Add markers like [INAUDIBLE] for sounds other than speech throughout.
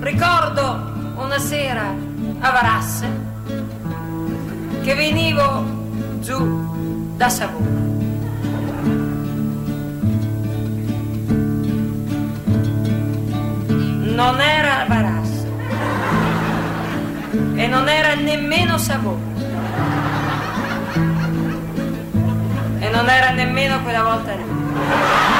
Ricordo una sera a Varasse che venivo giù da Savona. Non era Varasse e non era nemmeno Savona. E non era nemmeno quella volta lì.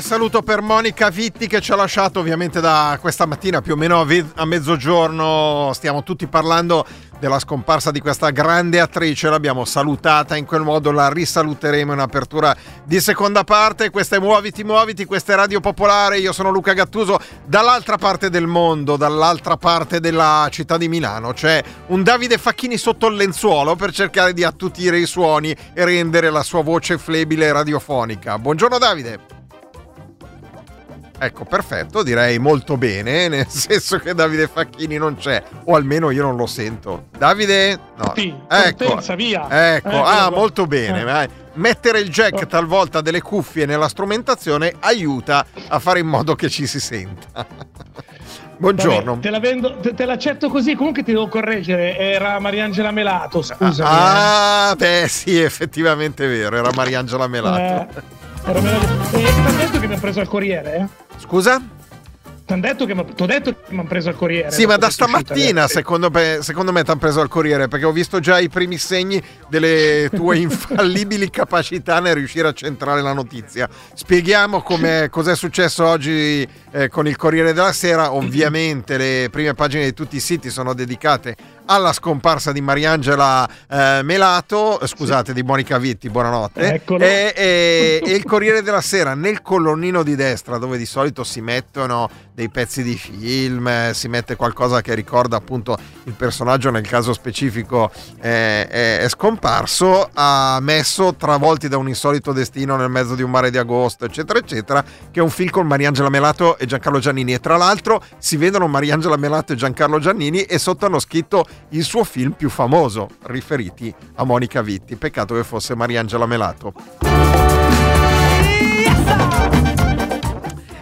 Saluto per Monica Vitti che ci ha lasciato ovviamente da questa mattina più o meno a mezzogiorno. Stiamo tutti parlando della scomparsa di questa grande attrice. L'abbiamo salutata in quel modo, la risaluteremo in apertura di seconda parte. Questa è Muoviti, Muoviti, questa è Radio Popolare. Io sono Luca Gattuso. Dall'altra parte del mondo, dall'altra parte della città di Milano, c'è un Davide Facchini sotto il lenzuolo per cercare di attutire i suoni e rendere la sua voce flebile radiofonica. Buongiorno Davide. Ecco, perfetto, direi molto bene, [LAUGHS] nel senso che Davide Facchini non c'è, o almeno io non lo sento. Davide? No. Sì, ecco, Fortenza, via. ecco, Eccolo ah, qua. molto bene. Eh. Mettere il jack Oh. talvolta delle cuffie nella strumentazione aiuta a fare in modo che ci si senta. [LAUGHS] Buongiorno. Vabbè, te, la vendo, te, te l'accetto così, comunque ti devo correggere, era Mariangela Melato, scusami. Ah, beh, sì, effettivamente è vero, era Mariangela eh. Melato. Eh, era Melato. E detto che mi ha preso al Corriere? Eh? Scusa? Ti hanno detto che mi hanno preso al Corriere. Sì, ma da stamattina secondo me, secondo me ti hanno preso al Corriere perché ho visto già i primi segni delle tue [LAUGHS] infallibili capacità nel riuscire a centrare la notizia. Spieghiamo come, cos'è successo oggi eh, con il Corriere della Sera. Ovviamente le prime pagine di tutti i siti sono dedicate alla scomparsa di Mariangela eh, Melato, eh, scusate, di Monica Vitti, buonanotte. E, e- e il Corriere della Sera nel colonnino di destra, dove di solito si mettono dei pezzi di film, eh, si mette qualcosa che ricorda appunto il personaggio, nel caso specifico eh, è, è scomparso, ha messo Travolti da un insolito destino nel mezzo di un mare di agosto, eccetera, eccetera, che è un film con Mariangela Melato e Giancarlo Giannini. E tra l'altro si vedono Mariangela Melato e Giancarlo Giannini e sotto hanno scritto il suo film più famoso, riferiti a Monica Vitti. Peccato che fosse Mariangela Melato.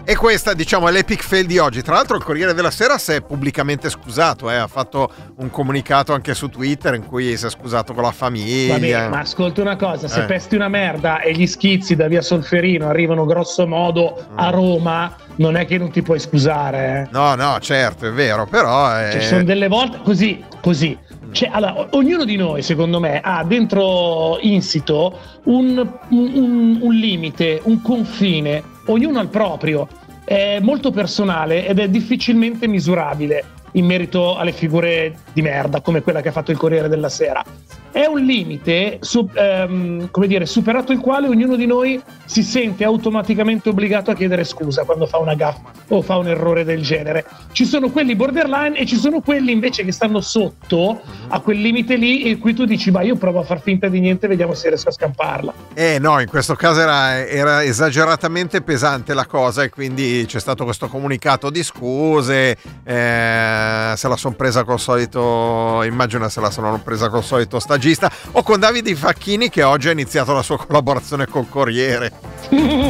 E questa, diciamo, è l'epic fail di oggi. Tra l'altro, il Corriere della Sera si è pubblicamente scusato, eh, ha fatto un comunicato anche su Twitter in cui si è scusato con la famiglia. Vabbè, ma ascolta una cosa, se Eh. pesti una merda e gli schizzi da via Solferino arrivano grosso modo a Mm. Roma, non è che non ti puoi scusare. eh. No, no, certo, è vero, però. eh, Cioè, ci sono delle volte così, così. Cioè, allora, o- ognuno di noi, secondo me, ha dentro insito un, un- un- un limite, un confine, ognuno al proprio. È molto personale ed è difficilmente misurabile in merito alle figure di merda come quella che ha fatto il Corriere della Sera. È un limite su- ehm, dire, superato il quale ognuno di noi si sente automaticamente obbligato a chiedere scusa quando fa una gaffa o fa un errore del genere. Ci sono quelli borderline e ci sono quelli invece che stanno sotto a quel limite lì e qui tu dici ma io provo a far finta di niente vediamo se riesco a scamparla. Eh no, in questo caso era, era esageratamente pesante la cosa e quindi c'è stato questo comunicato di scuse, eh, se la sono presa col solito, immagino se la sono presa col solito stagista, o con Davide Facchini che oggi ha iniziato la sua collaborazione col Corriere. [LAUGHS]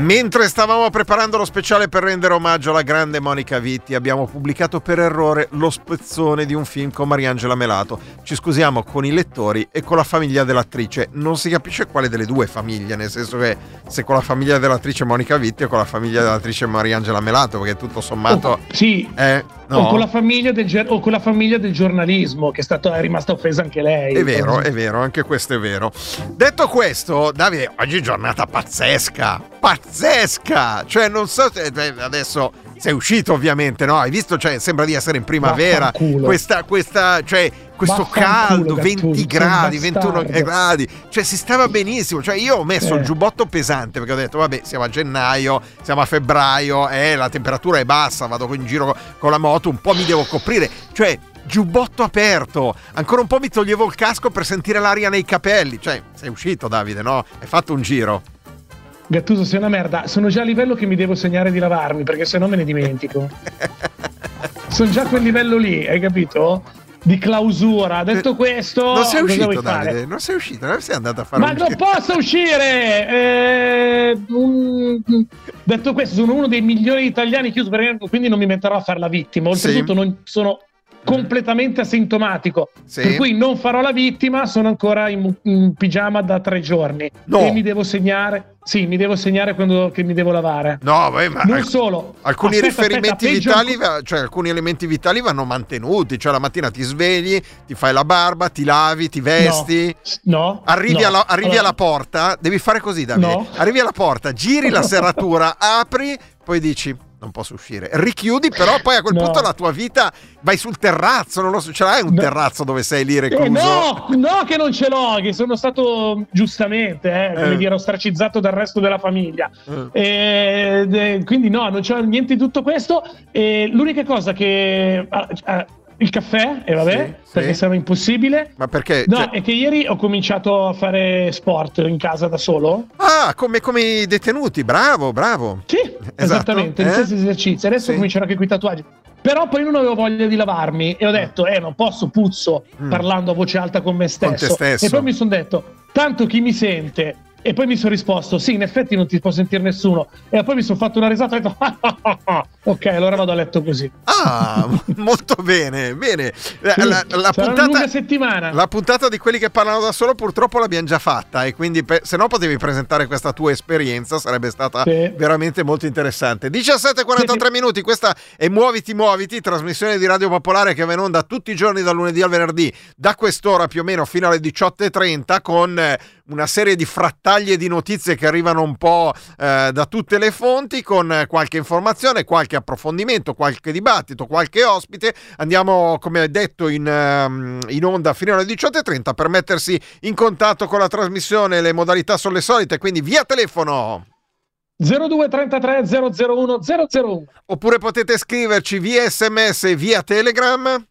Mentre stavamo preparando lo speciale per rendere omaggio alla grande Monica Vitti, abbiamo pubblicato per errore lo spezzone di un film con Mariangela Melato. Ci scusiamo con i lettori e con la famiglia dell'attrice. Non si capisce quale delle due famiglie, nel senso che se con la famiglia dell'attrice Monica Vitti o con la famiglia dell'attrice Mariangela Melato, perché tutto sommato... O- sì, Eh, no. o, con la famiglia del, o con la famiglia del giornalismo che è, stata, è rimasta offesa anche lei. È vero, è vero, anche questo è vero. Detto questo, Davide, oggi è giornata pazzesca, pazzesca! Cioè, non so se adesso sei uscito ovviamente, no? Hai visto, cioè, sembra di essere in primavera. Questa, questa, cioè, questo caldo, 20 Gattuso, gradi, sei 21 bastardo. gradi. Cioè, si stava benissimo. Cioè, io ho messo Eh. il giubbotto pesante perché ho detto, vabbè, siamo a gennaio, siamo a febbraio, eh, la temperatura è bassa, vado in giro con la moto, un po' mi devo coprire. Cioè, giubbotto aperto, ancora un po' mi toglievo il casco per sentire l'aria nei capelli. Cioè, sei uscito, Davide, no? Hai fatto un giro. Gattuso sei una merda. Sono già a livello che mi devo segnare di lavarmi perché se no me ne dimentico. [LAUGHS] Sono già a quel livello lì, hai capito? Di clausura. Detto questo, non sei uscito? Davide? Non sei uscito, non sei andato a fare Ma un non posso uscire! Eh, un- Detto questo, sono uno dei migliori italiani chiuso, quindi non mi metterò a fare la vittima. Oltretutto, Sì. non sono completamente asintomatico. Sì. Per cui non farò la vittima, sono ancora in, in pigiama da tre giorni. No. E mi devo segnare. Sì, mi devo segnare quando che mi devo lavare. No, beh, ma Non alc- solo. alcuni Aspetta, riferimenti aspetta, vitali, va- cioè alcuni elementi vitali vanno mantenuti. Cioè, la mattina ti svegli, ti fai la barba, ti lavi, ti vesti. No. Arrivi, no. alla, arrivi Allora, alla porta, devi fare così, Davide. No. Arrivi alla porta, giri la serratura, [LAUGHS] apri, poi dici. Non posso uscire. Richiudi, però poi a quel No. punto la tua vita vai sul terrazzo. Non lo so, ce l'hai un No. terrazzo dove sei lì Eh, recluso? no, no, che non ce l'ho, che sono stato giustamente, eh, come Eh. dire, ostracizzato dal resto della famiglia. Eh. Eh, quindi no, non c'è niente di tutto questo. E l'unica cosa che... il caffè, e vabbè, Sì, perché sì. sembra impossibile. Ma perché? No, cioè- è che ieri ho cominciato a fare sport in casa da solo. Ah, come, come i detenuti, bravo, bravo. Sì, esattamente, gli eh? stessi esercizi. Adesso Sì. comincerò anche con i tatuaggi. Però poi non avevo voglia di lavarmi e ho detto, eh, non posso, puzzo, Mm. parlando a voce alta con me stesso. Con te stesso. E poi mi sono detto, tanto chi mi sente? E poi mi sono risposto, sì, in effetti non ti può sentire nessuno. E poi mi sono fatto una risata e ho detto, "Ah, ah, ah, ah." ok, allora vado a letto così. Ah, [LAUGHS] molto bene, bene. La, Sì, la- la puntata, settimana. la puntata di quelli che parlano da solo purtroppo l'abbiamo già fatta e quindi pe- se no potevi presentare questa tua esperienza sarebbe stata Sì. veramente molto interessante. 17.43 Sì. minuti, questa è Muoviti Muoviti, trasmissione di Radio Popolare che va in onda tutti i giorni dal lunedì al venerdì da quest'ora più o meno fino alle 18.30 con una serie di frattaglie di notizie che arrivano un po' eh, da tutte le fonti con qualche informazione, qualche approfondimento, qualche dibattito, qualche ospite. Andiamo, come detto, in, ehm, in onda fino alle 18.30 per mettersi in contatto con la trasmissione. Le modalità sono le solite, quindi via telefono. 0233 001 001 Oppure potete scriverci via sms e via telegram.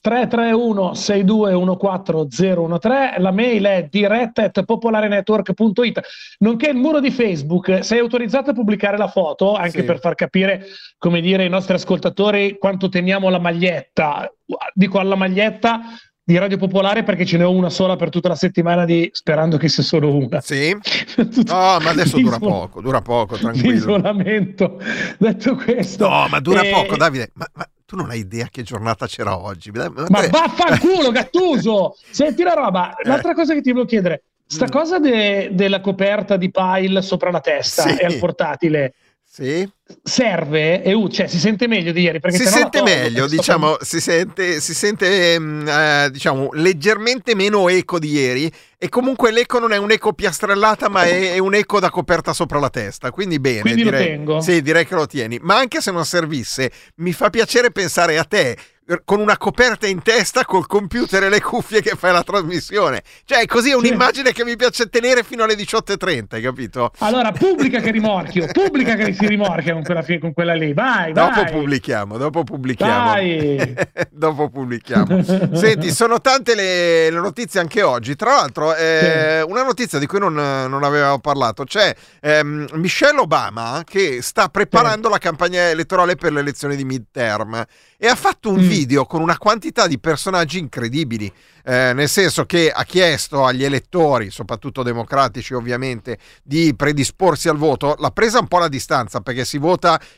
331 6214013 la mail è diretta at popolarenetwork.it nonché il muro di Facebook sei autorizzato a pubblicare la foto anche Sì. per far capire come dire ai nostri ascoltatori quanto teniamo la maglietta dico alla maglietta di Radio Popolare perché ce ne ho una sola per tutta la settimana di sperando che sia solo una Sì. [LAUGHS] No, ma adesso dura poco, dura poco, tranquillo. isolamento detto questo No, ma dura eh, poco, Davide. Ma, ma tu non hai idea che giornata c'era oggi? Ma, Ma vaffanculo, Gattuso! [LAUGHS] Senti la roba, l'altra cosa che ti volevo chiedere, sta Mm. cosa de- della coperta di pile sopra la testa Sì. e al portatile, Sì? Serve e ut- cioè si sente meglio di ieri perché si sente meglio, diciamo, si sente, si sente mm, eh, diciamo, leggermente meno eco di ieri e comunque l'eco non è un eco piastrellata ma è, è un eco da coperta sopra la testa, quindi bene. Quindi lo direi, tengo? Sì, direi che lo tieni, ma anche se non servisse mi fa piacere pensare a te con una coperta in testa col computer e le cuffie che fai la trasmissione. Cioè, così è un'immagine che mi piace tenere fino alle 18.30, hai capito? Allora, pubblica che rimorchio, pubblica che si rimorchia con quella, con quella lì. Vai, vai. Dopo pubblichiamo, dopo pubblichiamo. [LAUGHS] Dopo pubblichiamo. Senti, sono tante le, le notizie anche oggi. Tra l'altro, eh, una notizia di cui non, non avevamo parlato: c'è ehm, Michelle Obama che sta preparando la campagna elettorale per le elezioni di midterm e ha fatto un Mm. video con una quantità di personaggi incredibili. eh, nel senso che ha chiesto agli elettori, soprattutto democratici ovviamente, di predisporsi al voto. L'ha presa un po' alla distanza perché si vota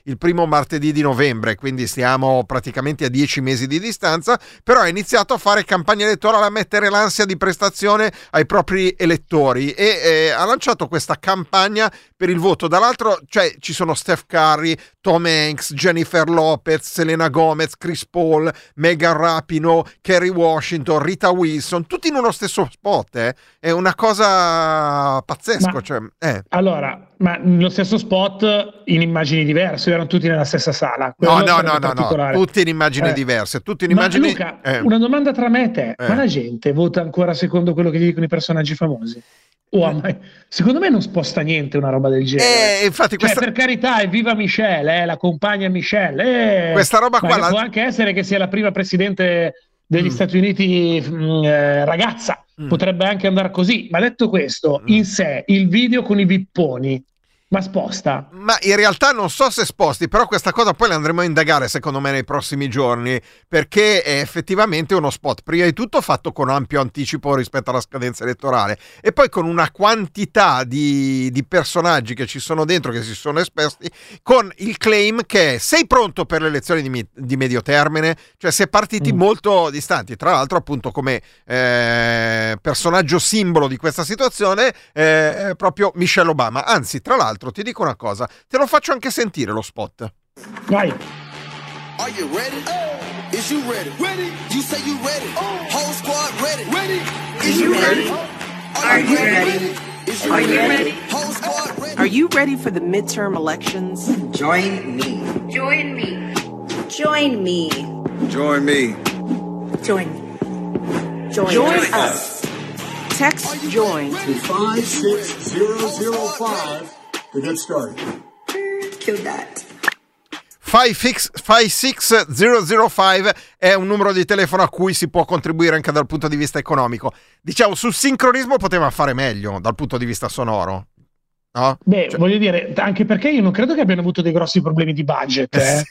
il primo martedì di novembre, quindi stiamo praticamente a dieci mesi di distanza, però ha iniziato a fare campagna elettorale, a mettere l'ansia di prestazione ai propri elettori e eh, ha lanciato questa campagna per il voto. Dall'altro, cioè, ci sono Steph Curry, Tom Hanks, Jennifer Lopez, Selena Gomez, Chris Paul, Megan Rapino, Kerry Washington, Rita Wilson, tutti in uno stesso spot. eh. È una cosa pazzesca. Cioè, eh. Allora, ma nello stesso spot in immagini diverse, erano tutti nella stessa sala. Quello No, no, no, no, tutti in immagini Eh. diverse, tutti in Ma immagini... Luca, eh. una domanda tra me e te, Eh. ma la gente vota ancora secondo quello che gli dicono i personaggi famosi? O a mai- Secondo me non sposta niente una roba del genere. Eh, infatti Cioè, questa... per carità, evviva Michelle, eh, la compagna Michelle. eh. Questa roba Ma qua la- può anche essere che sia la prima presidente degli Mm. Stati Uniti mm, eh, ragazza, Mm. potrebbe anche andare così. Ma detto questo, Mm. in sé il video con i vipponi, ma sposta? Ma in realtà non so se sposti, però questa cosa poi la andremo a indagare secondo me nei prossimi giorni, perché è effettivamente uno spot, prima di tutto fatto con ampio anticipo rispetto alla scadenza elettorale e poi con una quantità di, di personaggi che ci sono dentro, che si sono esposti, con il claim che sei pronto per le elezioni di, di medio termine, cioè si è partiti Mm. molto distanti, tra l'altro appunto come eh, personaggio simbolo di questa situazione eh, è proprio Michelle Obama, anzi tra l'altro ti dico una cosa, te lo faccio anche sentire lo spot. Vai. Are you ready? Is you ready? Ready? You say you ready? Whole squad ready? Ready? Is you ready? Are you ready? Is you Are you ready? Whole squad ready? Are you ready for the midterm elections? Join me. Join me. Join me. Join me. Join. Join, Join us. Text join to 56005 to get started. Kill that. 56 56005 è un numero di telefono a cui si può contribuire anche dal punto di vista economico. Diciamo, sul sincronismo poteva fare meglio dal punto di vista sonoro. No? Beh, Cioè- voglio dire, anche perché io non credo che abbiano avuto dei grossi problemi di budget. Eh.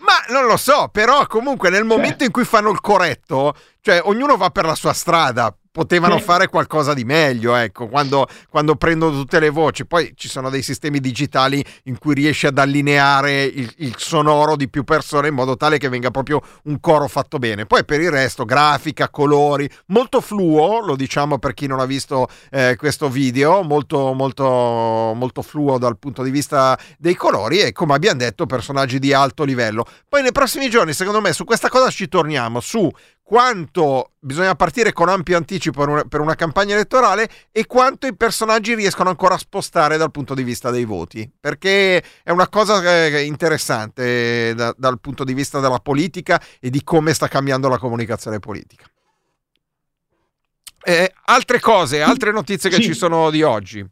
Ma non lo so, però comunque nel momento in cui fanno il corretto, cioè ognuno va per la sua strada. Potevano fare qualcosa di meglio, ecco, quando, quando prendono tutte le voci. Poi ci sono dei sistemi digitali in cui riesci ad allineare il, il sonoro di più persone in modo tale che venga proprio un coro fatto bene. Poi per il resto, grafica, colori, molto fluo, lo diciamo per chi non ha visto eh, questo video, molto, molto, molto fluo dal punto di vista dei colori e come abbiamo detto personaggi di alto livello. Poi nei prossimi giorni, secondo me, su questa cosa ci torniamo, su quanto bisogna partire con ampio anticipo per una, per una campagna elettorale e quanto i personaggi riescono ancora a spostare dal punto di vista dei voti, perché è una cosa eh, interessante da- dal punto di vista della politica e di come sta cambiando la comunicazione politica. Eh, altre cose, altre notizie che Sì. ci sono di oggi.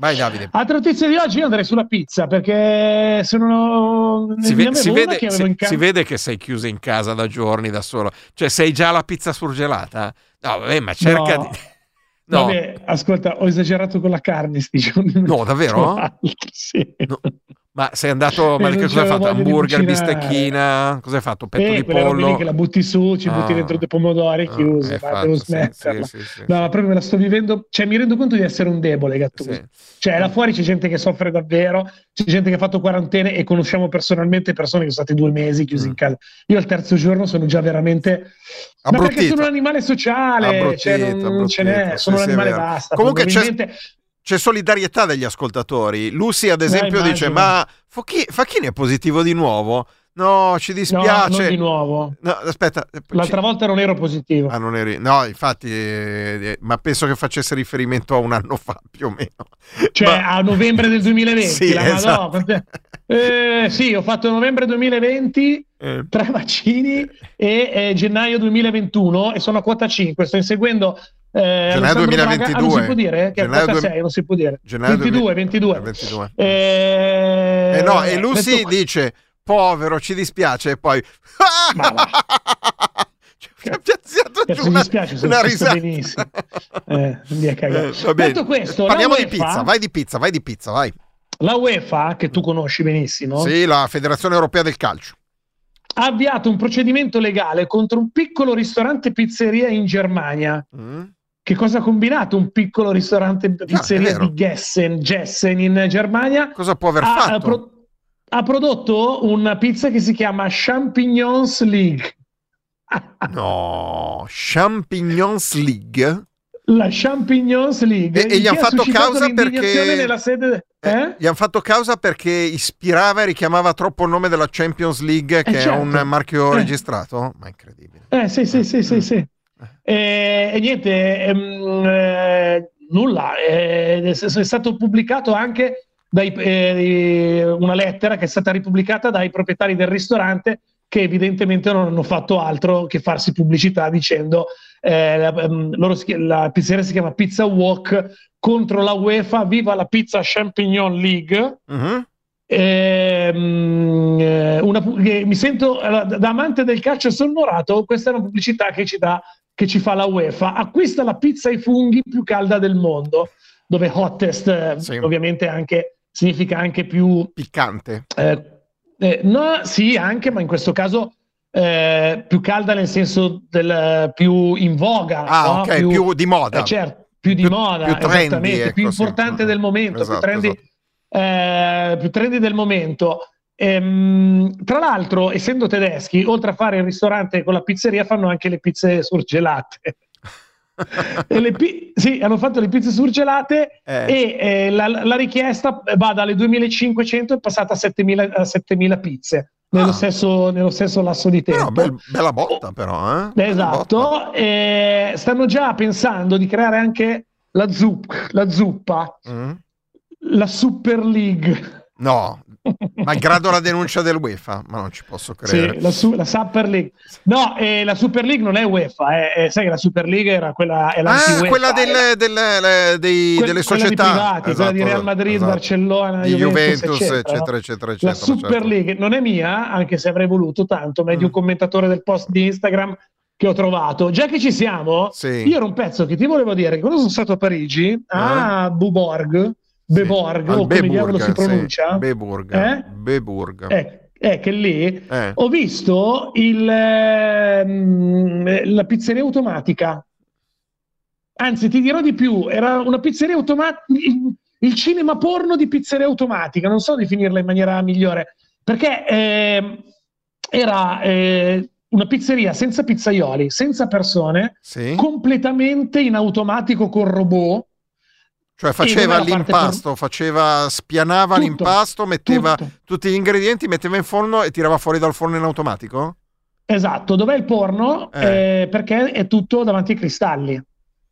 Vai Davide. Altra notizia di oggi, io andrei sulla pizza perché sono. Si, ve- si vede, si- si vede che sei chiusa in casa da giorni da solo. Cioè, sei già la pizza surgelata? No, vabbè, ma cerca No. di. [LAUGHS] No, Vabbè, ascolta, ho esagerato con la carne sti giorni. No, davvero? Altro, sì. No. Ma sei andato. Ma Eh, che cosa hai fatto? Hamburger, bistecchina? Cosa hai fatto? Petto Eh, di pollo? che la butti su, ci butti Ah. dentro dei pomodori Ah, chiusi, hai ma fatto, devo smetterla. sì, sì, sì, no, proprio me la sto vivendo, cioè mi rendo conto di essere un debole, Gattuso. Cioè, là fuori c'è gente che soffre davvero, c'è gente che ha fatto quarantene e conosciamo personalmente persone che sono state due mesi chiusi Mm. in casa. Io al terzo giorno sono già veramente... Ma perché sono un animale sociale, cioè non, ce n'è, sono un animale basta. Comunque probabilmente c'è solidarietà degli ascoltatori. Lucy, ad esempio, Eh, dice. Ma Facchi- Facchini è positivo di nuovo? No, ci No, dispiace. non di nuovo. No, aspetta, eh, L'altra ci- volta non ero positivo. Ah, non eri... No, infatti, eh, eh, ma penso che facesse riferimento a un anno fa più o meno. Cioè Ma- a novembre del 2020. [LAUGHS] Sì, la Madonna, esatto. quante- Eh, sì, ho fatto novembre 2020, Eh. tre vaccini e eh, gennaio 2021 e sono a quota 5. Sto inseguendo eh, Alessandro 2022. Braga- ah, non si può dire? Che Gennaio quota due- 6, non si può dire. Gennaio 22, 2000 22. 22. Eh, Eh no, e Lucy detto- dice: Povero, ci dispiace, e poi. [LAUGHS] Cazzo, giù mi una, dispiace, se una risata. benissimo. Eh, via cagare. Eh. Detto questo, parliamo di UEFA pizza. Vai di pizza, vai di pizza, vai. La UEFA, che tu conosci benissimo, Sì, la Federazione Europea del Calcio. ha avviato un procedimento legale contro un piccolo ristorante pizzeria in Germania. Mm? Che cosa ha combinato un piccolo ristorante pizzeria vero. di Gessen, Gessen in Germania? Cosa può aver Ha, fatto? pro- ha prodotto una pizza che si chiama Champignons League. [LAUGHS] No, Champignons League. La Champignons League. E- e gli che han ha fatto causa perché- sede... Eh? Gli hanno fatto causa perché ispirava e richiamava troppo il nome della Champions League, che certo. è un marchio Eh. registrato. Ma incredibile. Eh, sì, sì, sì, sì, sì. E, e niente, ehm, eh, nulla. eh, è, stato pubblicato anche dai, eh, una lettera che è stata ripubblicata dai proprietari del ristorante che evidentemente non hanno fatto altro che farsi pubblicità dicendo eh, la, ehm, loro la pizzeria si chiama Pizza Walk contro la UEFA, viva la pizza Champignon League. Ehm, eh, una mi sento da amante del calcio sonnorato. Questa è una pubblicità che ci dà, che ci fa la UEFA. Acquista la pizza ai funghi più calda del mondo, dove hottest eh, Sì. ovviamente anche significa anche più Piccante. eh, eh, no, sì, anche, ma in questo caso eh, più calda nel senso del più in voga. Ah, no? ok, più di moda. eh, certo, più di Più- moda, più trendy, esattamente, più ecco, sì. importante del momento, Esatto, più, trendy, esatto. eh, più trendy del momento. Ehm, tra l'altro, essendo tedeschi, oltre a fare il ristorante con la pizzeria, fanno anche le pizze surgelate. [LAUGHS] Pi- sì, hanno fatto le pizze surgelate Eh. e eh, la, la richiesta va dalle 2500 è passata a 7000, a 7000 pizze nello, Ah. stesso, nello stesso lasso di tempo. Però, bel- bella botta, però. Eh? Bella botta. Esatto, e stanno già pensando di creare anche la, zup- la zuppa, Mm? la Super League. No, malgrado la denuncia del-UEFA, ma non ci posso credere. Sì, la, su- la Super League. No, eh, la Super League non è UEFA, eh, eh, sai che la Super League era quella è Ah, l'anti-UEFA, quella era- del- del- le- dei- que- delle quella società. privati, quella di Esatto, Real Madrid, esatto. Barcellona, di Juventus, Juventus, eccetera, eccetera, no? eccetera, La eccetera. Super certo. League non è mia, anche se avrei voluto tanto, ma è di un Mm. commentatore del post di Instagram che ho trovato. Già che ci siamo, Sì. Eh? io ero un pezzo che ti volevo dire che quando sono stato a Parigi, a Buborg, Beborg, Al o come diavolo si sì. pronuncia, Beburg. Eh? Beburg. è, è che lì Eh. ho visto il, ehm, la pizzeria automatica. Anzi, ti dirò di più, era una pizzeria automatica, il, il cinema porno di pizzeria automatica, non so definirla in maniera migliore, perché ehm, era eh, una pizzeria senza pizzaioli, senza persone, Sì? completamente in automatico con robot. Cioè faceva parte l'impasto, faceva, spianava Tutto, l'impasto, metteva tutto. tutti gli ingredienti, metteva in forno e tirava fuori dal forno in automatico? Esatto, dov'è il porno? Eh. Eh, perché è tutto davanti ai cristalli,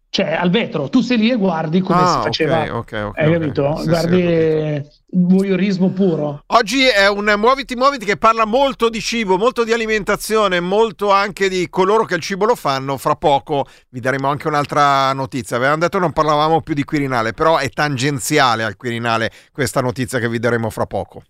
cioè al vetro. Tu sei lì e guardi come Ah, si faceva. ok, ok, Hai ok. capito? Sì, sì, guardi eh, voyeurismo puro. Oggi è un Muoviti Muoviti che parla molto di cibo, molto di alimentazione, molto anche di coloro che il cibo lo fanno. Fra poco vi daremo anche un'altra notizia. Avevamo detto che non parlavamo più di Quirinale, però è tangenziale al Quirinale questa notizia che vi daremo fra poco.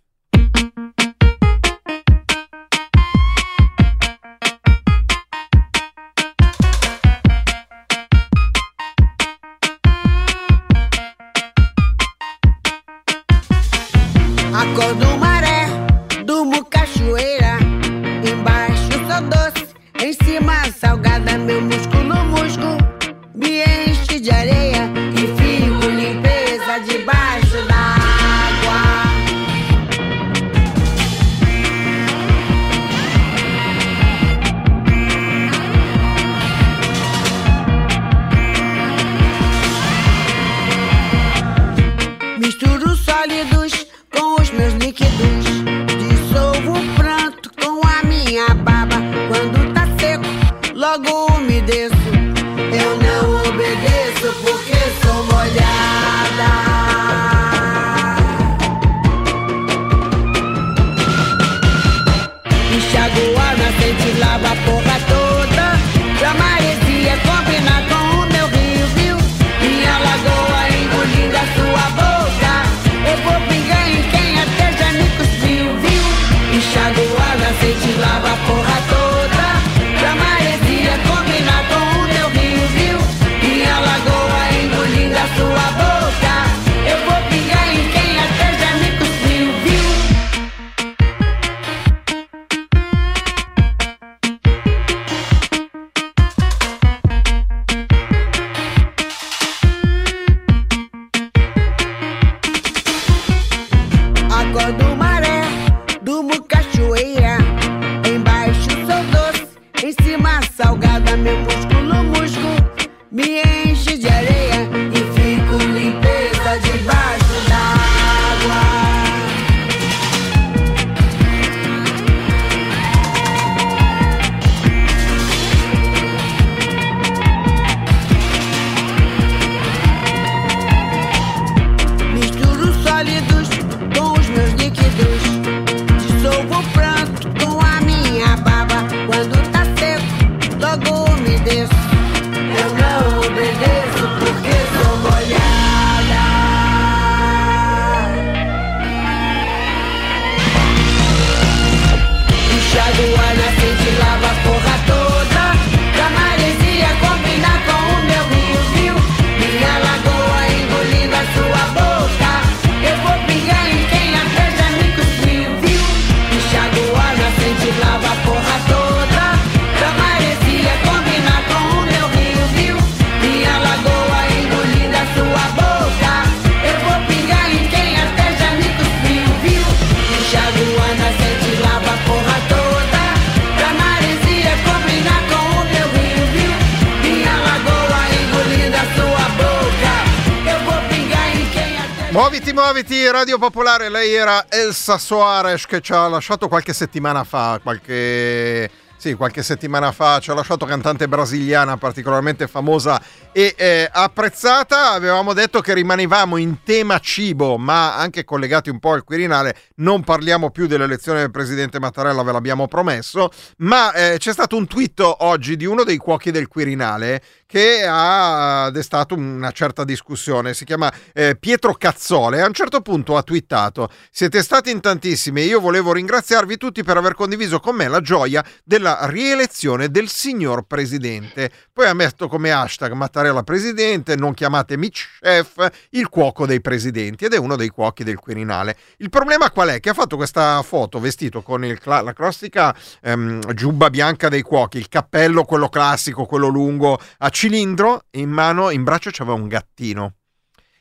Muoviti, muoviti, Radio Popolare, lei era Elsa Soares che ci ha lasciato qualche settimana fa, qualche... Sì, qualche settimana fa ci ha lasciato cantante brasiliana particolarmente famosa e eh, apprezzata. Avevamo detto che rimanevamo in tema cibo, ma anche collegati un po' al Quirinale. Non parliamo più dell'elezione del presidente Mattarella, ve l'abbiamo promesso. Ma eh, c'è stato un tweet oggi di uno dei cuochi del Quirinale che ha destato una certa discussione. Si chiama eh, Pietro Cazzole. A un certo punto ha twittato: Siete stati in tantissimi e io volevo ringraziarvi tutti per aver condiviso con me la gioia della rielezione del signor presidente. Poi ha messo come hashtag Mattarella presidente, non chiamatemi chef, il cuoco dei presidenti ed è uno dei cuochi del Quirinale. Il problema qual è? Che ha fatto questa foto vestito con il la classica ehm, giubba bianca dei cuochi, il cappello quello classico, quello lungo a cilindro e in mano, in braccio c'aveva un gattino.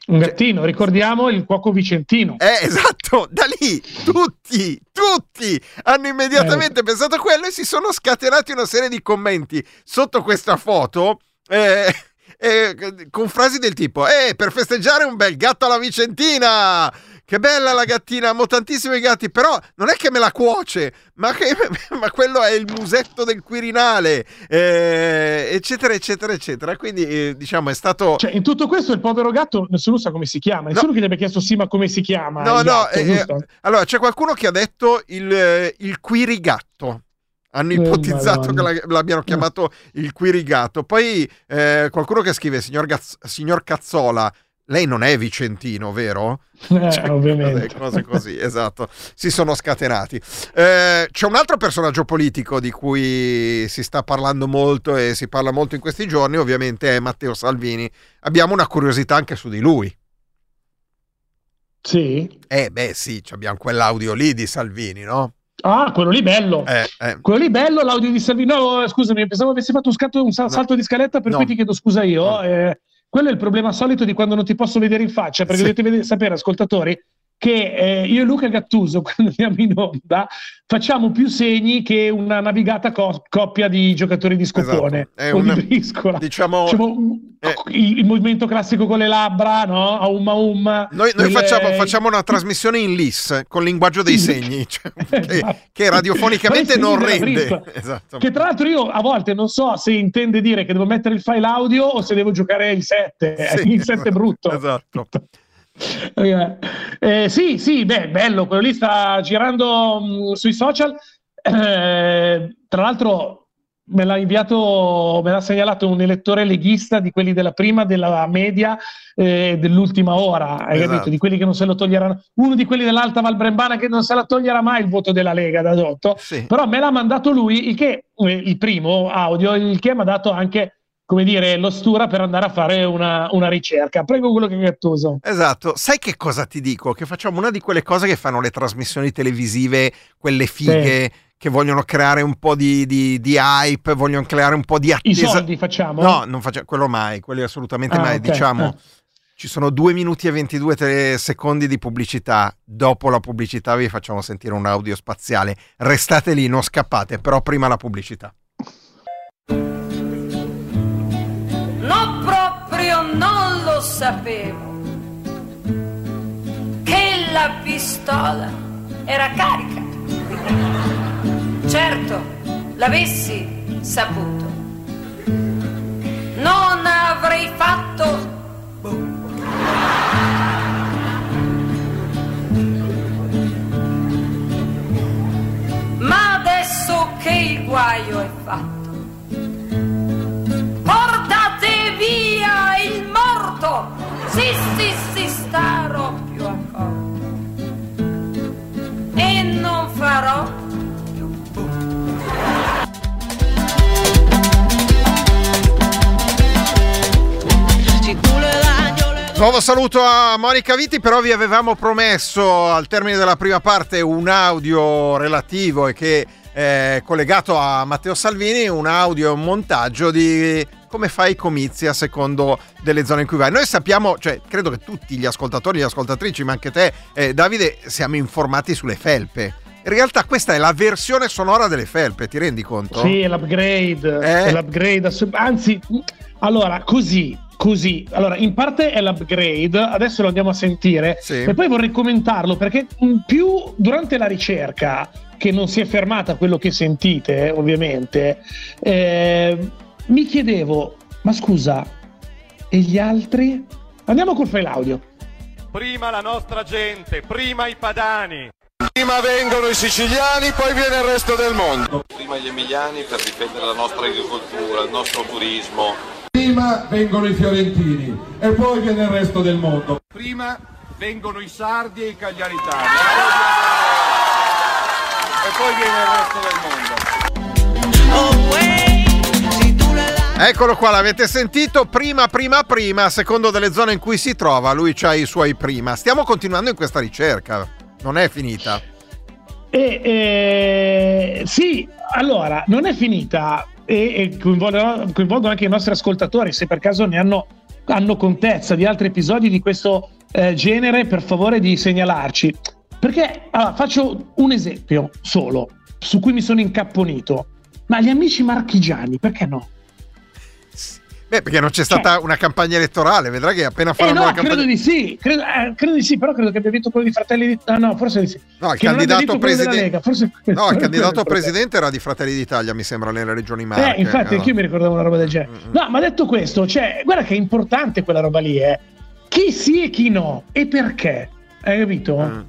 Un gattino, ricordiamo il cuoco vicentino. Eh, esatto, da lì tutti, tutti hanno immediatamente pensato a quello e si sono scatenati una serie di commenti sotto questa foto. eh, eh, con frasi del tipo: Eh, per festeggiare un bel gatto alla Vicentina! Che bella la gattina, amo tantissimi gatti, però non è che me la cuoce, ma, che, [LAUGHS] ma quello è il musetto del Quirinale, eh, eccetera, eccetera, eccetera. Quindi, eh, diciamo, è stato. Cioè, in tutto questo il povero gatto nessuno sa come si chiama, nessuno che gli abbia chiesto sì, ma come si chiama? No, no, gatto, eh, eh, allora c'è qualcuno che ha detto il, eh, il quirigatto. Hanno Oh, ipotizzato che l'abbiano chiamato il quirigatto. Poi eh, qualcuno che scrive, signor, Gazz- signor Cazzola, lei non è vicentino, vero? [LAUGHS] Eh, Cioè, ovviamente. Cose, così, esatto. Si sono scatenati. Eh, c'è un altro personaggio politico di cui si sta parlando molto e si parla molto in questi giorni, ovviamente è Matteo Salvini. Abbiamo una curiosità anche su di lui. Sì? Eh, beh, sì, abbiamo quell'audio lì di Salvini, no? Ah, quello lì bello. Eh, eh. Quello lì bello, l'audio di Salvini. No, scusami, pensavo avessi fatto un, scatto- un sal- salto di scaletta, per No. cui ti chiedo scusa io. No. Eh, quello è il problema solito di quando non ti posso vedere in faccia, perché Sì. dovete vedere- sapere, ascoltatori, che eh, io e Luca Gattuso, [LAUGHS] quando andiamo in onda, facciamo più segni che una navigata co- coppia di giocatori di scopone Esatto. È o un- di briscola. diciamo- Facciamo un- il, il movimento classico con le labbra, no? A umma umma. Noi, noi Quelle- facciamo, facciamo una trasmissione in LIS con linguaggio dei segni, cioè, [LAUGHS] che, che radiofonicamente Esatto. Fai non rende. Esatto. Che tra l'altro io a volte non so se intende dire che devo mettere il file audio o se devo giocare il 7, Sì, [LAUGHS] il 7 brutto. Esatto. Eh, sì, sì, beh, bello, quello lì sta girando mh, sui social. Eh, tra l'altro me l'ha inviato, me l'ha segnalato un elettore leghista di quelli della prima, della media, eh, dell'ultima ora, hai Esatto. capito? Di quelli che non se lo toglieranno. Uno di quelli dell'Alta Val Brembana che non se la toglierà mai il voto della Lega da Dotto. Sì. Però me l'ha mandato lui, il che, eh, il primo audio, il che mi ha dato anche, come dire, l'ostura per andare a fare una, una ricerca. Prego quello che è gattoso. Esatto, sai che cosa ti dico? Che facciamo una di quelle cose che fanno le trasmissioni televisive, quelle fighe, che vogliono creare un po' di, di- di hype, vogliono creare un po' di I attesa. soldi facciamo? No, non facciamo quello mai, quelli assolutamente Ah, mai. ok. Diciamo, Ah. ci sono 2 minuti e 22 te- secondi di pubblicità. Dopo la pubblicità vi facciamo sentire un audio spaziale. Restate lì, non scappate, però prima la pubblicità. Sapevo. Che la pistola era carica. Certo, l'avessi saputo. Non avrei fatto. Ma adesso che il guaio è fatto. Portate via il morto! Sì, sì, sì, starò più accorto. E non farò Nuovo saluto a Monica Vitti, però vi avevamo promesso al termine della prima parte un audio relativo e che è collegato a Matteo Salvini, un audio e un montaggio di come fai i comizi a secondo delle zone in cui vai. Noi sappiamo, cioè credo che tutti gli ascoltatori le ascoltatrici, ma anche te, eh, Davide, siamo informati sulle felpe. In realtà questa è la versione sonora delle felpe, ti rendi conto? Sì, è l'upgrade, Eh. è l'upgrade anzi, allora, così, così, allora, in parte è l'upgrade, adesso lo andiamo a sentire, Sì. e poi vorrei commentarlo, perché più durante la ricerca, che non si è fermata a quello che sentite, ovviamente, eh, mi chiedevo, ma scusa, e gli altri? Andiamo col file audio. Prima la nostra gente, prima i padani. Prima vengono i siciliani, poi viene il resto del mondo. Prima gli emiliani per difendere la nostra agricoltura, il nostro turismo. Prima vengono i fiorentini e poi viene il resto del mondo. Prima vengono i sardi e i cagliaritani. E poi viene il resto del mondo. Eccolo qua, l'avete sentito? Prima, prima, prima, secondo delle zone in cui si trova, lui ha i suoi prima. Stiamo continuando in questa ricerca, non è finita. E, eh, sì, allora, non è finita e, e coinvolgo, coinvolgo anche i nostri ascoltatori, se per caso ne hanno, hanno contezza di altri episodi di questo eh, genere, per favore di segnalarci. Perché allora, faccio un esempio solo, su cui mi sono incapponito. Ma gli amici marchigiani, perché no? Beh, perché non c'è stata una campagna elettorale, vedrai che appena Eh faranno no, la campagna... credo di sì, credo, eh, credo di sì, però credo che abbia vinto quello di Fratelli d'Italia. No, forse di sì. No, il Che candidato presidente... Lega, forse- No, il [LAUGHS] candidato presidente era di Fratelli d'Italia, mi sembra, nelle regioni Marche. Eh, infatti, Eh, anch'io mi ricordavo una roba del genere. No, ma detto questo, cioè, guarda che è importante quella roba lì, eh. Chi sì e chi no, e perché? Hai capito? Mm.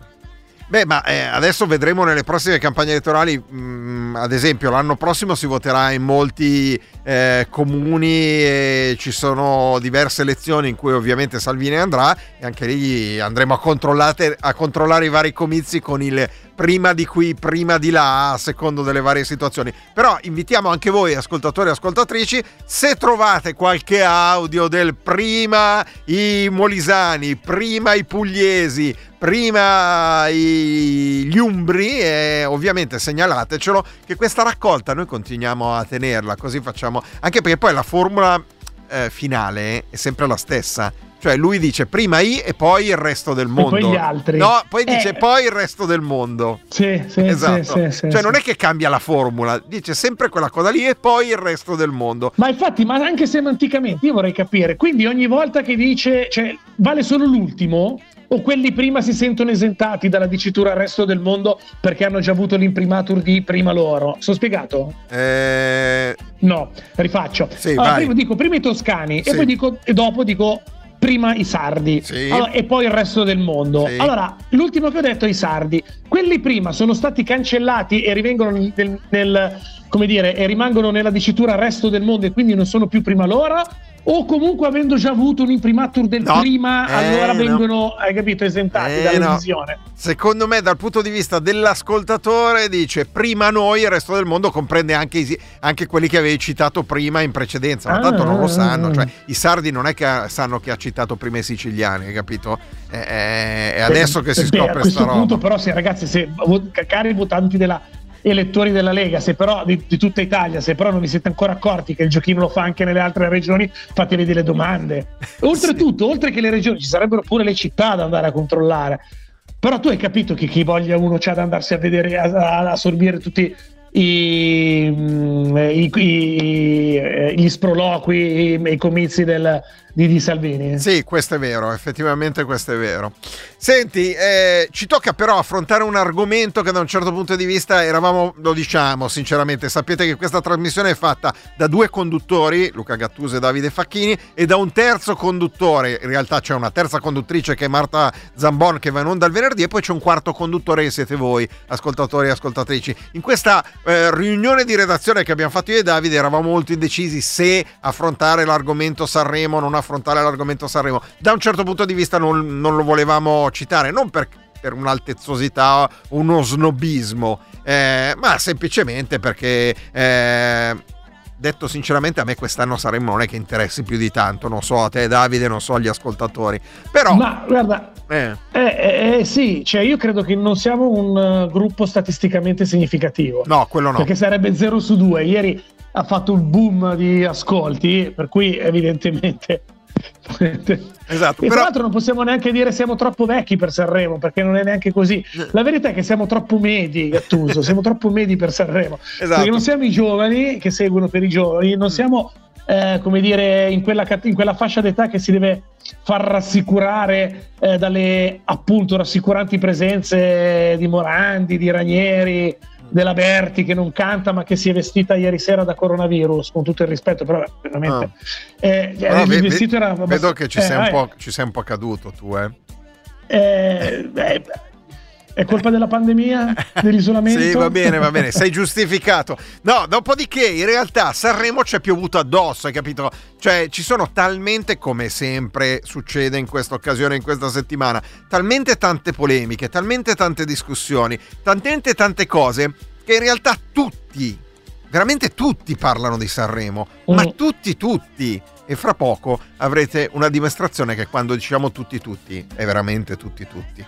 Beh, ma eh, adesso vedremo nelle prossime campagne elettorali, mh, ad esempio l'anno prossimo si voterà in molti eh, comuni e ci sono diverse elezioni in cui ovviamente Salvini andrà e anche lì andremo a, a controllare i vari comizi con il prima di qui, prima di là, a secondo delle varie situazioni. Però invitiamo anche voi, ascoltatori e ascoltatrici, se trovate qualche audio del prima i molisani, prima i pugliesi, prima gli umbri, e ovviamente segnalatecelo che questa raccolta noi continuiamo a tenerla, così facciamo, anche perché poi la formula eh, finale è sempre la stessa. Cioè lui dice prima I e poi il resto del mondo. poi gli altri. No, poi dice Eh. poi il resto del mondo. Sì, sì, Esatto. sì, sì, sì, cioè sì. non è che cambia la formula, dice sempre quella cosa lì e poi il resto del mondo. Ma infatti, ma anche semanticamente, io vorrei capire, quindi ogni volta che dice, cioè, vale solo l'ultimo? O quelli prima si sentono esentati dalla dicitura al resto del mondo perché hanno già avuto l'imprimatur di prima loro? Sono spiegato? Eh, No, rifaccio. Sì, Allora, prima dico prima i toscani Sì. e poi dico e dopo dico prima i sardi Sì. Allora, e poi il resto del mondo. Sì. Allora, l'ultimo che ho detto è i sardi. Quelli prima sono stati cancellati e rivengono nel, nel- come dire, e rimangono nella dicitura resto del mondo e quindi non sono più prima loro o comunque avendo già avuto un imprimatur del No. prima, Eh, allora no. vengono, hai capito, esentati Eh, dalla no. Secondo me, dal punto di vista dell'ascoltatore, dice prima noi, il resto del mondo comprende anche, anche quelli che avevi citato prima in precedenza, ma Ah, tanto non lo ah, sanno. Cioè, i sardi non è che sanno che ha citato prima i siciliani, hai capito? Eh, eh, È adesso che si Beh, scopre a questo sta roba. punto, però, se ragazzi, se cari votanti della elettori della Lega, se però di, di tutta Italia, se però non vi siete ancora accorti che il giochino lo fa anche nelle altre regioni, fatevi delle domande. [LAUGHS] Oltretutto, oltre che le regioni, ci sarebbero pure le città da andare a controllare. Però tu hai capito che chi voglia uno c'ha da andarsi a vedere, a, a assorbire tutti i, mm, i- i- eh, gli sproloqui, i comizi del- di, di Salvini. Sì, questo è vero, effettivamente questo è vero. Senti, eh, ci tocca però affrontare un argomento che da un certo punto di vista eravamo, lo diciamo sinceramente, sapete che questa trasmissione è fatta da due conduttori, Luca Gattuso e Davide Facchini, e da un terzo conduttore, in realtà c'è una terza conduttrice che è Marta Zambon che va in onda il venerdì e poi c'è un quarto conduttore che siete voi, ascoltatori e ascoltatrici. In questa eh, riunione di redazione che abbiamo fatto io e Davide eravamo molto indecisi se affrontare l'argomento Sanremo non affrontare l'argomento Sanremo. Da un certo punto di vista non, non lo volevamo citare, non per, per un'altezzosità uno snobismo, eh, ma semplicemente perché... eh, Detto sinceramente, a me quest'anno Sanremo non è che interessi più di tanto, non so a te Davide, non so agli ascoltatori, però... Ma guarda, eh, Eh, eh, eh, sì, cioè io credo che non siamo un eh, gruppo statisticamente significativo. no, quello no. Perché sarebbe 0 su 2. Ieri ha fatto un boom di ascolti, per cui evidentemente. Esatto, E tra però... l'altro non possiamo neanche dire siamo troppo vecchi per Sanremo, perché non è neanche così. La verità è che siamo troppo medi, Gattuso, siamo troppo medi per Sanremo. Esatto. Perché non siamo i giovani che seguono per i giovani, non siamo, eh, come dire, in quella, in quella fascia d'età che si deve far rassicurare eh, dalle appunto rassicuranti presenze di Morandi, di Ranieri, della Berti che non canta ma che si è vestita ieri sera da coronavirus, con tutto il rispetto, però veramente... eh, Ah, il ve- ve- vestito era vedo abbastanza- che ci eh, sei, un vabbè. po', ci sei un po' caduto tu, eh. Eh, beh, è colpa della pandemia, dell'isolamento? Sì, va bene, va bene, sei giustificato. No, dopodiché in realtà Sanremo ci è piovuto addosso, hai capito? Cioè, ci sono talmente, come sempre succede in questa occasione, in questa settimana, talmente tante polemiche, talmente tante discussioni, talmente tante cose che in realtà tutti, veramente tutti parlano di Sanremo, ma Mm. tutti, tutti. E fra poco avrete una dimostrazione che quando diciamo tutti, tutti, è veramente tutti, tutti.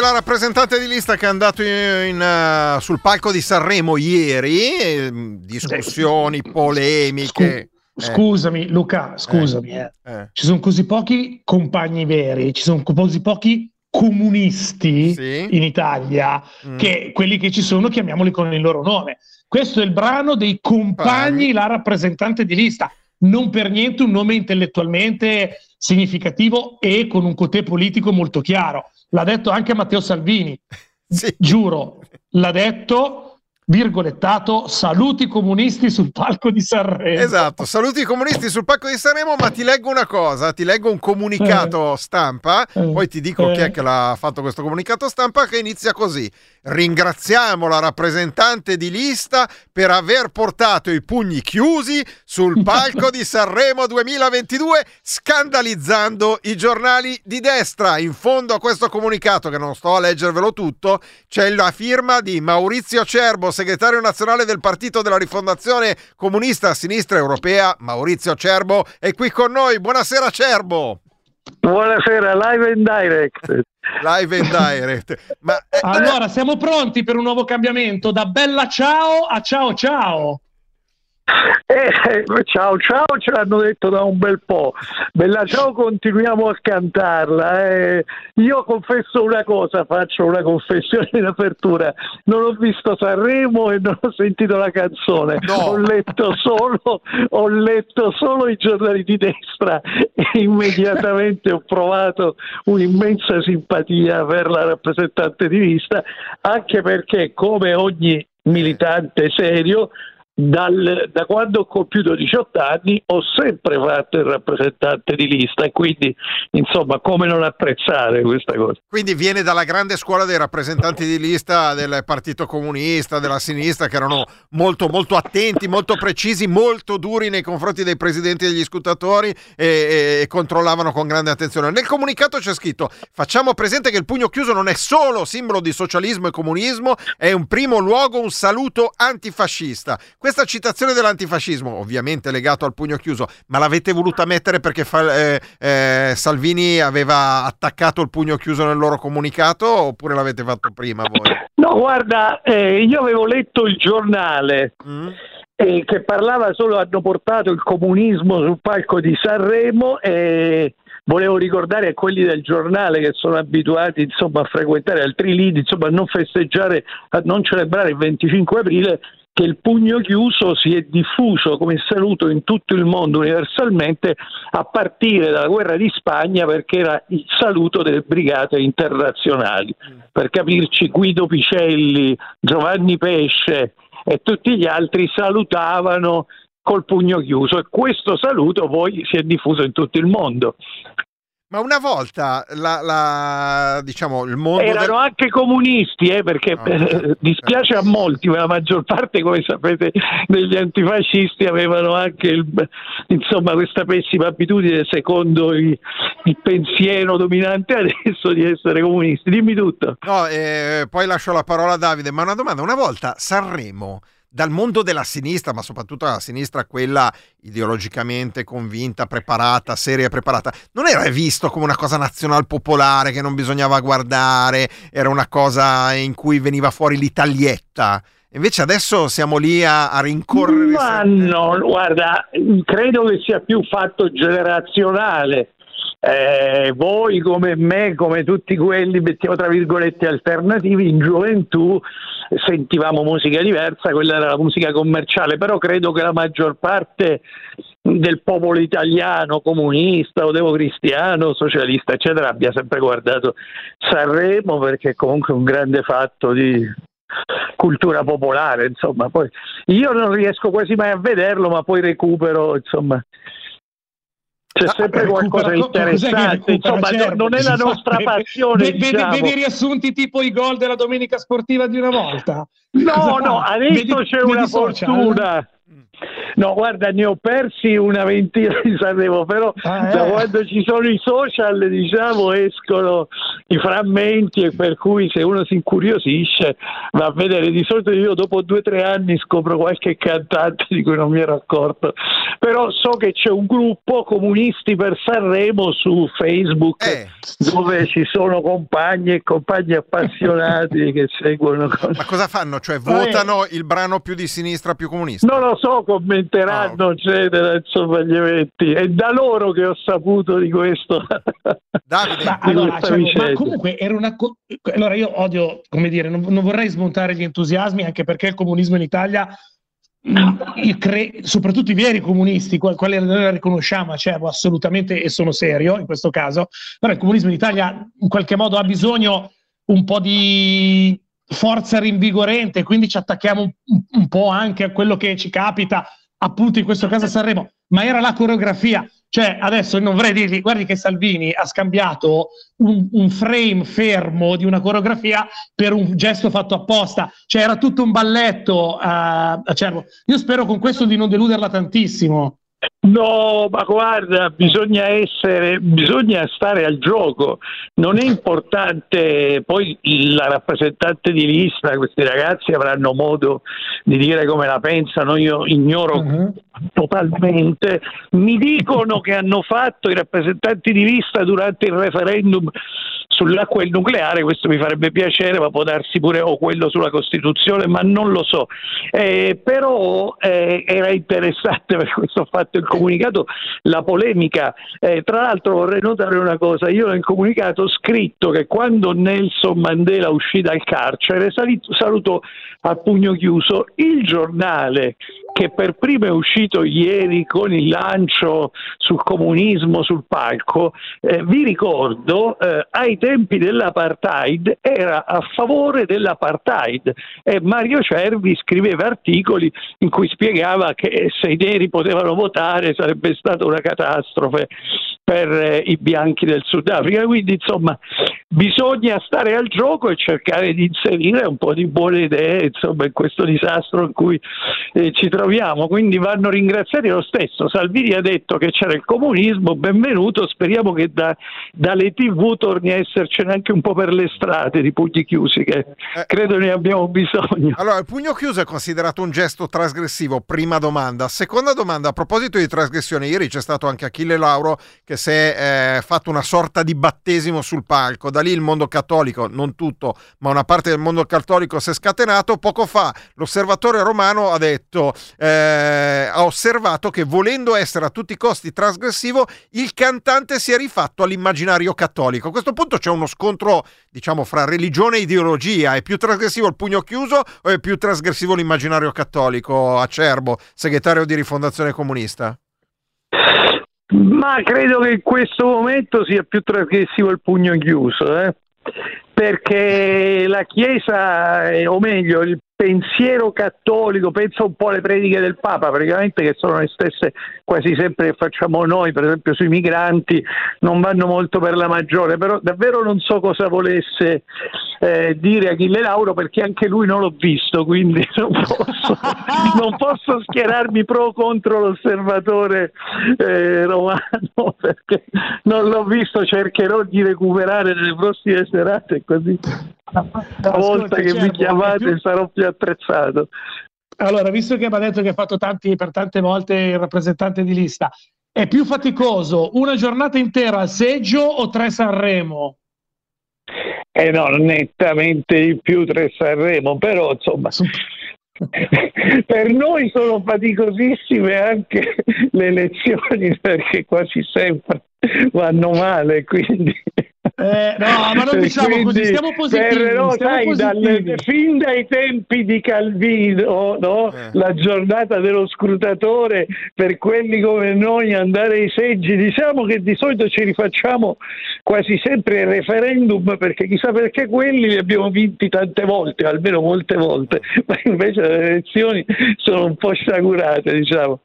Della rappresentante di lista che è andato in- in, eh, sul palco di Sanremo ieri. eh, discussioni, polemiche. Scusami, Luca, scusami. eh. Eh. Ci sono così pochi compagni veri, ci sono così pochi comunisti in Italia Mm. che quelli che ci sono chiamiamoli con il loro nome. Questo è il brano dei compagni, la rappresentante di lista. Non per niente un nome intellettualmente significativo e con un cotè politico molto chiaro. L'ha detto anche Matteo Salvini. [LAUGHS] Giuro, l'ha detto virgolettato saluti comunisti sul palco di Sanremo. Esatto, saluti comunisti sul palco di Sanremo, ma ti leggo una cosa, ti leggo un comunicato stampa, poi ti dico eh. chi è che l'ha fatto questo comunicato stampa che inizia così. Ringraziamo la rappresentante di lista per aver portato i pugni chiusi sul [LAUGHS] palco di Sanremo 2022, scandalizzando i giornali di destra. In fondo a questo comunicato, che non sto a leggervelo tutto, c'è la firma di Maurizio Cerbo, segretario nazionale del Partito della Rifondazione Comunista a Sinistra Europea. Maurizio Cerbo è qui con noi. Buonasera Cerbo. Buonasera, live and direct. Live and direct. Ma Allora, siamo pronti per un nuovo cambiamento da bella ciao a ciao ciao. Eh, ciao ciao ce l'hanno detto da un bel po'. Bella ciao continuiamo a cantarla. eh. Io confesso una cosa, faccio una confessione in apertura. Non ho visto Sanremo e non ho sentito la canzone. Ho letto solo ho letto solo i giornali di destra e immediatamente ho provato un'immensa simpatia per la rappresentante di lista, anche perché come ogni militante serio dal- da quando ho compiuto 18 anni ho sempre fatto il rappresentante di lista e quindi insomma come non apprezzare questa cosa Quindi viene dalla grande scuola dei rappresentanti di lista del Partito Comunista, della sinistra, che erano molto, molto attenti, molto precisi, molto duri nei confronti dei presidenti degli scrutatori e, e- controllavano con grande attenzione. Nel comunicato c'è scritto: facciamo presente che il pugno chiuso non è solo simbolo di socialismo e comunismo, è in primo luogo un saluto antifascista. Questa citazione dell'antifascismo, ovviamente legato al pugno chiuso, ma l'avete voluta mettere perché fa- eh, eh, Salvini aveva attaccato il pugno chiuso nel loro comunicato oppure l'avete fatto prima voi? No, guarda, eh, io avevo letto il giornale eh, che parlava solo, hanno portato il comunismo sul palco di Sanremo e volevo ricordare a quelli del giornale che sono abituati insomma, a frequentare altri lidi, insomma, a non festeggiare, a non celebrare il 25 aprile che il pugno chiuso si è diffuso come saluto in tutto il mondo universalmente a partire dalla guerra di Spagna perché era il saluto delle brigate internazionali. Per capirci Guido Picelli, Giovanni Pesce e tutti gli altri salutavano col pugno chiuso e questo saluto poi si è diffuso in tutto il mondo. Ma una volta la, la- diciamo il mondo Erano del- anche comunisti, eh, perché eh, dispiace a molti, ma la maggior parte, come sapete, degli antifascisti avevano anche il- insomma, questa pessima abitudine, secondo i- il pensiero dominante adesso, di essere comunisti. Dimmi tutto. No, eh, poi lascio la parola a Davide, ma una domanda, una volta Sanremo dal mondo della sinistra, ma soprattutto la sinistra quella ideologicamente convinta, preparata, seria e preparata, non era visto come una cosa nazional popolare che non bisognava guardare, era una cosa in cui veniva fuori l'italietta. Invece adesso siamo lì a, a rincorrere. Ma no, guarda, credo che sia più fatto generazionale. Eh, voi come me, come tutti quelli, mettiamo tra virgolette alternativi, in gioventù sentivamo musica diversa, quella era la musica commerciale, però credo che la maggior parte del popolo italiano, comunista o democristiano, socialista, eccetera, abbia sempre guardato Sanremo perché è comunque un grande fatto di cultura popolare, insomma. Poi io non riesco quasi mai a vederlo, ma poi recupero, insomma. C'è sempre qualcosa di interessante, insomma, Cerbo? non è la nostra vede- passione. vede- diciamo. vede riassunti tipo i gol della domenica sportiva di una volta? No, Cosa no, fa? adesso Vedi- c'è vedi una social? fortuna. No, guarda, ne ho persi una ventina di Sanremo, però Ah, da eh. quando ci sono i social, diciamo, escono i frammenti e per cui se uno si incuriosisce va a vedere. Di solito io dopo due o tre anni scopro qualche cantante di cui non mi ero accorto. Però so che c'è un gruppo comunisti per Sanremo su Facebook Eh. dove ci sono compagni e compagni appassionati [LAUGHS] che seguono. Ma cosa fanno? Cioè votano il brano più di sinistra più comunista? Non lo so, commenteranno, eccetera, insomma, gli eventi. È da loro che ho saputo di questo. Davide, [LAUGHS] Ma, di allora, questa cioè, ma comunque era una. co- allora io odio, come dire, non, non vorrei smontare gli entusiasmi, anche perché il comunismo in Italia, i cre- soprattutto i veri comunisti, qual- quali noi la riconosciamo, cioè, assolutamente, e sono serio in questo caso, però il comunismo in Italia in qualche modo ha bisogno un po' di forza rinvigorente, quindi ci attacchiamo un, un po' anche a quello che ci capita, appunto in questo caso a Sanremo, ma era la coreografia. Cioè, adesso non vorrei dirgli, guardi che Salvini ha scambiato un, un frame fermo di una coreografia per un gesto fatto apposta. Cioè, era tutto un balletto a, a Cervo. Io spero con questo di non deluderla tantissimo. No, ma guarda, bisogna essere, bisogna stare al gioco. Non è importante, poi la rappresentante di lista, questi ragazzi avranno modo di dire come la pensano, io ignoro totalmente. Mi dicono che hanno fatto i rappresentanti di lista durante il referendum sull'acqua e il nucleare, questo mi farebbe piacere, ma può darsi pure o quello sulla Costituzione, ma non lo so. Eh, però eh, era interessante [LAUGHS] per questo fatto il comunicato, la polemica. Eh, tra l'altro vorrei notare una cosa, io nel comunicato ho scritto che quando Nelson Mandela uscì dal carcere salito, salutò a pugno chiuso il giornale che per primo è uscito ieri con il lancio sul comunismo sul palco, eh, vi ricordo, eh, ai tempi dell'apartheid era a favore dell'apartheid e Mario Cervi scriveva articoli in cui spiegava che se i neri potevano votare sarebbe stata una catastrofe per eh, i bianchi del Sudafrica. Quindi insomma bisogna stare al gioco e cercare di inserire un po' di buone idee insomma, in questo disastro in cui eh, ci troviamo. Quindi vanno ringraziati lo stesso. Salvini ha detto che c'era il comunismo, benvenuto, speriamo che da- dalle tv torni a essercene anche un po' per le strade di pugni chiusi, che credo ne abbiamo bisogno. Allora, il pugno chiuso è considerato un gesto trasgressivo, prima domanda. Seconda domanda, a proposito di trasgressione, ieri c'è stato anche Achille Lauro che si è eh, fatto una sorta di battesimo sul palco. Da lì il mondo cattolico, non tutto, ma una parte del mondo cattolico si è scatenato. Poco fa l'osservatore romano ha detto, eh, ha osservato che volendo essere a tutti i costi trasgressivo, il cantante si è rifatto all'immaginario cattolico. A questo punto c'è uno scontro, diciamo, fra religione e ideologia. È più trasgressivo il pugno chiuso o è più trasgressivo l'immaginario cattolico? Acerbo, segretario di Rifondazione Comunista. Ma credo che in questo momento sia più trasgressivo il pugno chiuso, eh? Perché la Chiesa, eh, o meglio, il pensiero cattolico, pensa un po' alle prediche del Papa, praticamente che sono le stesse quasi sempre che facciamo noi, per esempio sui migranti, non vanno molto per la maggiore, però davvero non so cosa volesse eh, dire Achille Lauro perché anche lui non l'ho visto, quindi [LAUGHS] non posso, non posso schierarmi pro o contro l'osservatore eh, romano [LAUGHS] perché non l'ho visto, cercherò di recuperare nelle prossime serate così. La volta che mi chiamate più- sarò più attrezzato. Allora, visto che mi ha detto che ha fatto tanti, per tante volte il rappresentante di lista, è più faticoso una giornata intera al seggio o tre Sanremo? Eh no, nettamente di più tre Sanremo, però insomma [LAUGHS] per noi sono faticosissime anche le elezioni perché quasi sempre vanno male, quindi Eh, no, ma non [LAUGHS] diciamo così, Quindi, stiamo positivi, per- no, stiamo sai, positivi. dalle- fin dai tempi di Calvino, no? Eh. la giornata dello scrutatore per quelli come noi andare ai seggi, diciamo che di solito ci rifacciamo quasi sempre ai referendum perché chissà perché quelli li abbiamo vinti tante volte, almeno molte volte, [LAUGHS] ma invece le elezioni sono un po' sciagurate, diciamo.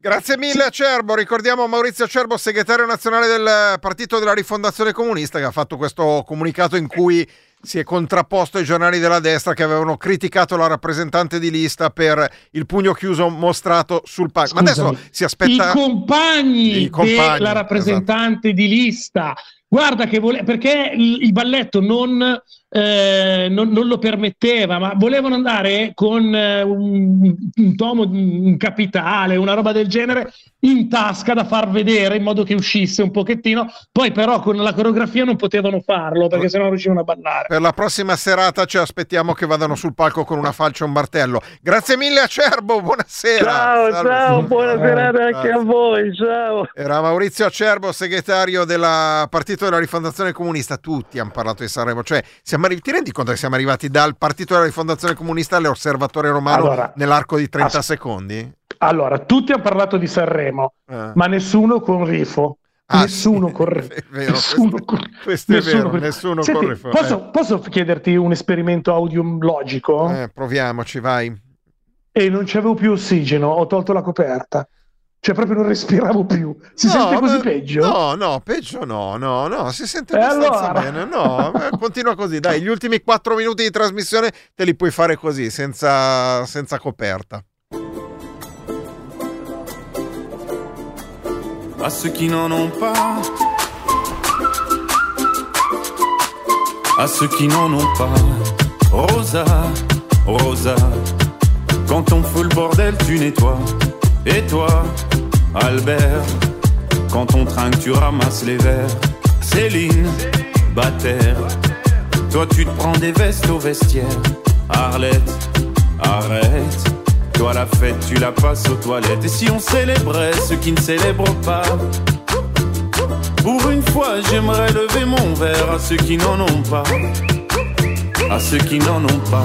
Grazie mille Acerbo, ricordiamo Maurizio Acerbo, segretario nazionale del Partito della Rifondazione Comunista, ha fatto questo comunicato in cui si è contrapposto ai giornali della destra che avevano criticato la rappresentante di lista per il pugno chiuso mostrato sul palco. Ma adesso si aspetta I compagni, I compagni, esatto. della rappresentante di lista. Guarda che vole- perché il balletto non, eh, non- non lo permetteva, ma volevano andare con eh, un, un tomo, un capitale, una roba del genere in tasca da far vedere in modo che uscisse un pochettino. Poi, però, con la coreografia non potevano farlo perché sennò non riuscivano a ballare. Per la prossima serata ci aspettiamo che vadano sul palco con una falce e un martello. Grazie mille Acerbo, buonasera. Ciao, Salve. ciao, buona Eh, serata anche a voi, ciao. Era Maurizio Acerbo, segretario del Partito della Rifondazione Comunista. Tutti hanno parlato di Sanremo. Cioè, siamo arri- ti rendi conto che siamo arrivati dal Partito della Rifondazione Comunista all'Osservatore Romano Allora, nell'arco di 30 as- secondi? Allora, tutti hanno parlato di Sanremo, Eh. ma nessuno con Rifo. Ah, nessuno sì, con è Rifo. vero, Nessuno questo- con- questo è vero, nessuno Senti, Rifo, Posso, eh. posso chiederti un esperimento audiologico? Eh, proviamoci, vai. E non c'avevo più ossigeno, ho tolto la coperta. Cioè, proprio non respiravo più. Si No, sente così ma- peggio? No, no, peggio no, no, no, si sente E abbastanza allora? bene. No, eh, continua così, dai, gli ultimi 4 minuti di trasmissione te li puoi fare così, senza, senza coperta. à ceux qui n'en ont pas, à ceux qui n'en ont pas. Rosa, Rosa, quand on fout le bordel, tu nettoies. Et toi, Albert, quand on trinque, tu ramasses les verres. Céline, Bataire, toi tu te prends des vestes au vestiaire. Arlette, arrête. Toi la fête, tu la passes aux toilettes. Et si on célébrait ceux qui ne célèbrent pas? Pour une fois, j'aimerais lever mon verre à ceux qui n'en ont pas. À ceux qui n'en ont pas.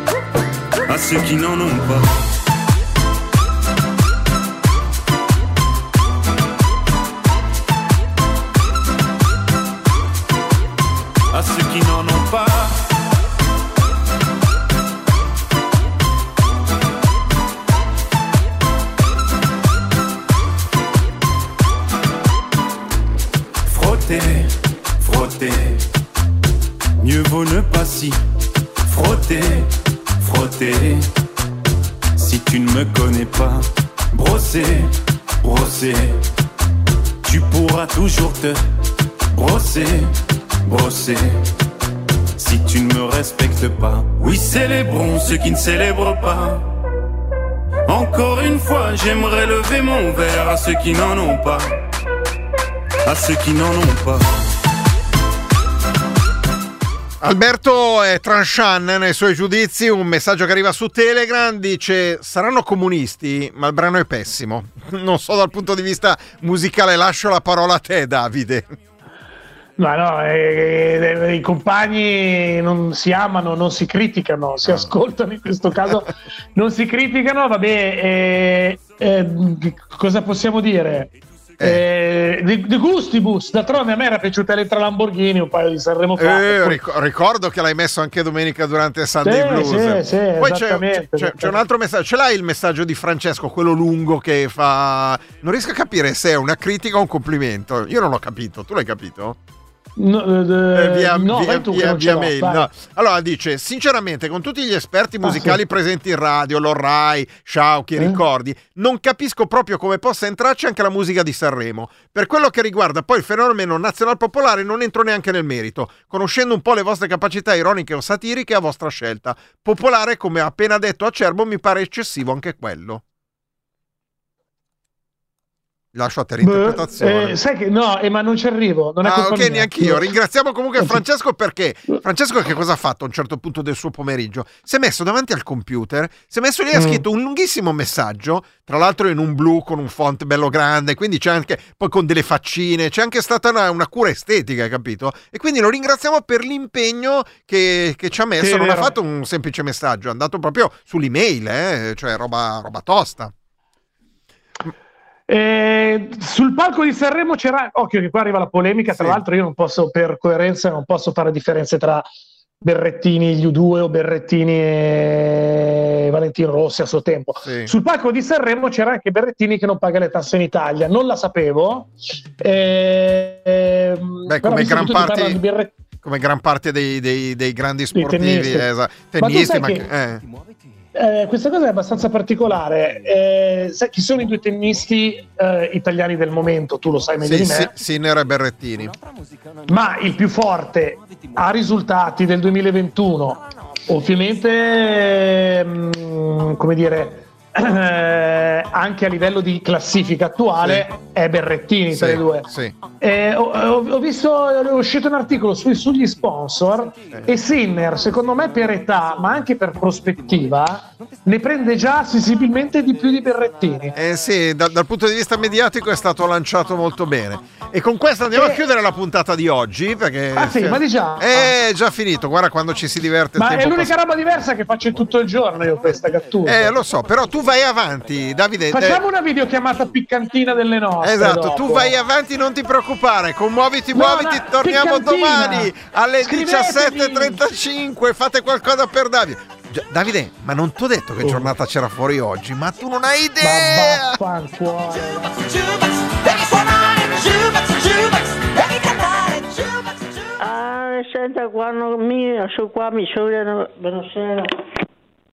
À ceux qui n'en ont pas. Ceux qui ne célèbrent pas. Encore une fois, j'aimerais lever mon verre à ceux qui n'en ont pas. À ceux qui n'en ont pas. Alberto è tranchant nei suoi giudizi, un messaggio che arriva su Telegram dice saranno comunisti, ma il brano è pessimo. [LAUGHS] Non so dal punto di vista musicale, lascio la parola a te Davide. Ma no, eh, eh, i compagni non si amano, non si criticano, si ascoltano in questo caso, [LAUGHS] non si criticano, vabbè, eh, eh, cosa possiamo dire? Eh, de, de gustibus, d'altronde a me era piaciuta Elettra Lamborghini un paio di Sanremo fa. Eh, ric- ricordo che l'hai messo anche domenica durante Sunday Sì, Blues. sì, sì, Poi c'è- c'è- c'è un altro messaggio. Ce l'hai il messaggio di Francesco, quello lungo che fa. Non riesco a capire se è una critica o un complimento. Io non l'ho capito, tu l'hai capito? No, eh, Eh, via, no, via- tu via- via mail, no. Allora dice: Sinceramente, con tutti gli esperti musicali Ah, sì. presenti in radio, Lorrai, Sciauchi, Eh? ricordi, non capisco proprio come possa entrarci anche la musica di Sanremo. Per quello che riguarda poi il fenomeno nazional popolare, non entro neanche nel merito, conoscendo un po' le vostre capacità ironiche o satiriche a vostra scelta. Popolare, come ha appena detto Acerbo, mi pare eccessivo anche quello. Lascio a te l'interpretazione. eh, sai che no, eh, ma non ci arrivo. Non è Ah, ok, mia. neanch'io. Ringraziamo comunque Francesco perché Francesco che cosa ha fatto a un certo punto del suo pomeriggio? Si è messo davanti al computer, si è messo lì e ha Mm. scritto un lunghissimo messaggio, tra l'altro in un blu con un font bello grande, quindi c'è anche poi con delle faccine, c'è anche stata una, una cura estetica, hai capito? E quindi lo ringraziamo per l'impegno che, che ci ha messo, Sì, non ha fatto un semplice messaggio, è andato proprio sull'email, eh, cioè roba, roba tosta. Eh, sul palco di Sanremo c'era, occhio che qua arriva la polemica, tra Sì. l'altro io non posso per coerenza non posso fare differenze tra Berrettini gli U2 o Berrettini e Valentino Rossi a suo tempo. Sì. Sul palco di Sanremo c'era anche Berrettini che non paga le tasse in Italia, non la sapevo. Eh, Beh, come gran parte- Berrettini- Come gran parte dei, dei- dei grandi sportivi, tennisti. eh, esatto. Ma tennisti, ma che- che- eh. Eh, questa cosa è abbastanza particolare. Eh, sai chi sono i due tennisti eh, italiani del momento? Tu lo sai meglio Sì, di me. sì, Sinner e Berrettini. Ma il più forte a risultati del 2021, ovviamente, ehm, come dire, eh, anche a livello di classifica attuale, è Berrettini tra Sì, i due. sì. Eh, ho, ho- ho visto, è uscito un articolo sui- sugli sponsor e Sinner, secondo me per età, ma anche per prospettiva, ne prende già sensibilmente di più di Berrettini. Eh sì, da- dal punto di vista mediatico è stato lanciato molto bene. E con questo andiamo a Eh. chiudere la puntata di oggi. Perché Ah, sì, ma di già? Eh, È già finito. Guarda quando ci si diverte. Ma è l'unica roba diversa che faccio tutto il giorno io questa cattura. passa. Eh, lo so, però tu vai avanti, Davide. Facciamo eh, una videochiamata piccantina delle nostre. Esatto, dopo. tu vai avanti, non ti preoccupare. Commuoviti, No, muoviti. no, torniamo piccantina. domani alle Scrivetemi. 17.35. Fate qualcosa per Davide. Davide, ma non ti ho detto Oh. che giornata c'era fuori oggi, ma tu non hai idea. Ah, senta, quando mi, su qua mi suono,